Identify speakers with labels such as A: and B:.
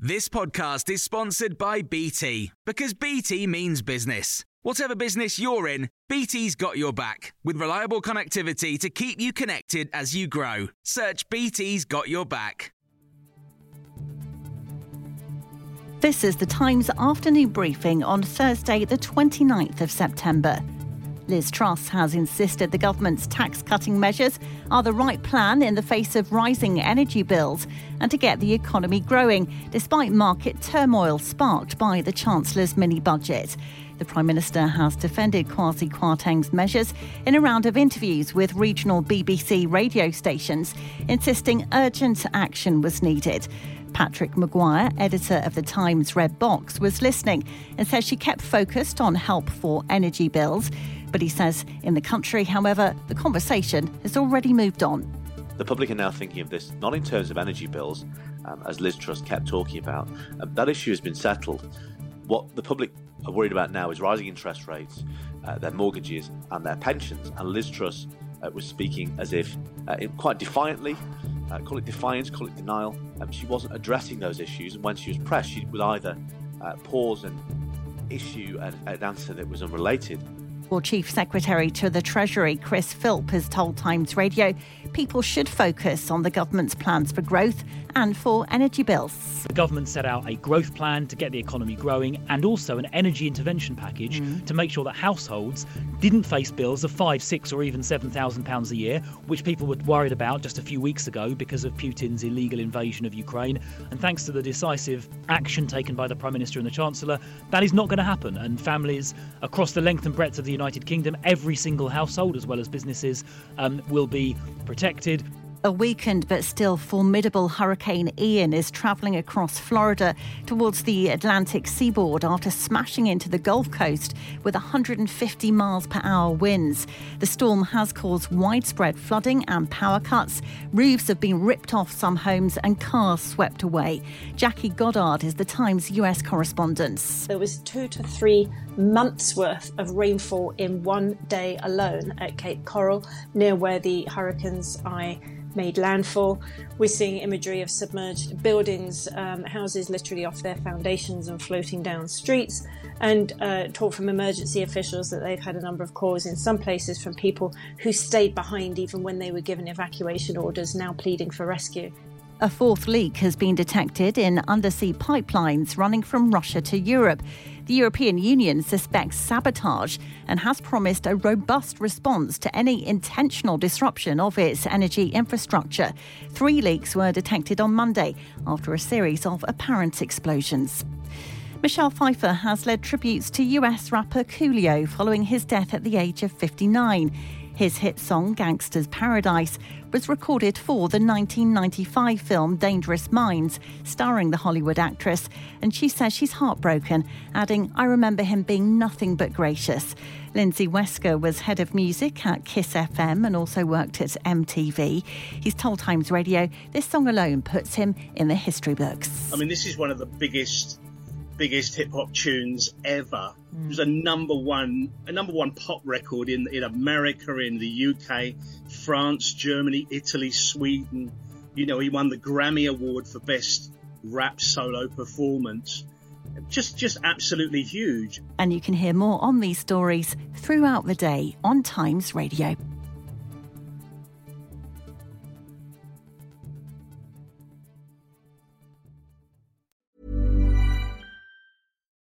A: This podcast is sponsored by BT because BT means business. Whatever business you're in, BT's got your back with reliable connectivity to keep you connected as you grow. Search BT's got your back.
B: This is the Times afternoon briefing on Thursday, the 29th of September. Liz Truss has insisted the government's tax cutting measures are the right plan in the face of rising energy bills and to get the economy growing, despite market turmoil sparked by the Chancellor's mini budget. The Prime Minister has defended Kwasi Kwarteng's measures in a round of interviews with regional BBC radio stations, insisting urgent action was needed. Patrick Maguire, editor of the Times Red Box, was listening and says she kept focused on help for energy bills. But he says in the country, however, the conversation has already moved on.
C: The public are now thinking of this not in terms of energy bills, um, as Liz Truss kept talking about. Um, that issue has been settled. What the public are worried about now is rising interest rates, uh, their mortgages, and their pensions. And Liz Truss uh, was speaking as if, uh, quite defiantly, uh, call it defiance, call it denial. Um, she wasn't addressing those issues, and when she was pressed, she would either uh, pause and issue an, an answer that was unrelated
B: well, Chief Secretary to the Treasury, Chris Philp, has told Times Radio people should focus on the government's plans for growth and for energy bills.
D: The government set out a growth plan to get the economy growing and also an energy intervention package mm. to make sure that households didn't face bills of five, six, or even seven thousand pounds a year, which people were worried about just a few weeks ago because of Putin's illegal invasion of Ukraine. And thanks to the decisive action taken by the Prime Minister and the Chancellor, that is not going to happen. And families across the length and breadth of the United Kingdom, every single household as well as businesses, um, will be protected.
B: A weakened but still formidable Hurricane Ian is travelling across Florida towards the Atlantic seaboard after smashing into the Gulf Coast with 150 miles per hour winds. The storm has caused widespread flooding and power cuts. Roofs have been ripped off some homes and cars swept away. Jackie Goddard is the Times US correspondent.
E: There was two to three months worth of rainfall in one day alone at Cape Coral, near where the hurricane's eye made landfall. We're seeing imagery of submerged buildings, um, houses literally off their foundations and floating down streets, and uh, talk from emergency officials that they've had a number of calls in some places from people who stayed behind even when they were given evacuation orders, now pleading for rescue.
B: A fourth leak has been detected in undersea pipelines running from Russia to Europe. The European Union suspects sabotage and has promised a robust response to any intentional disruption of its energy infrastructure. Three leaks were detected on Monday after a series of apparent explosions. Michelle Pfeiffer has led tributes to US rapper Coolio following his death at the age of 59. His hit song Gangsta's Paradise was recorded for the 1995 film Dangerous Minds, starring the Hollywood actress, and she says she's heartbroken, adding, I remember him being nothing but gracious. Lindsay Wesker was head of music at Kiss FM and also worked at MTV. He's told Times Radio this song alone puts him in the history books.
F: I mean, this is one of the biggest biggest hip hop tunes ever. Mm. It was a number one, a number one pop record in in America, in the UK, France, Germany, Italy, Sweden. You know, he won the Grammy Award for best rap solo performance. Just, just absolutely huge.
B: And you can hear more on these stories throughout the day on Times Radio.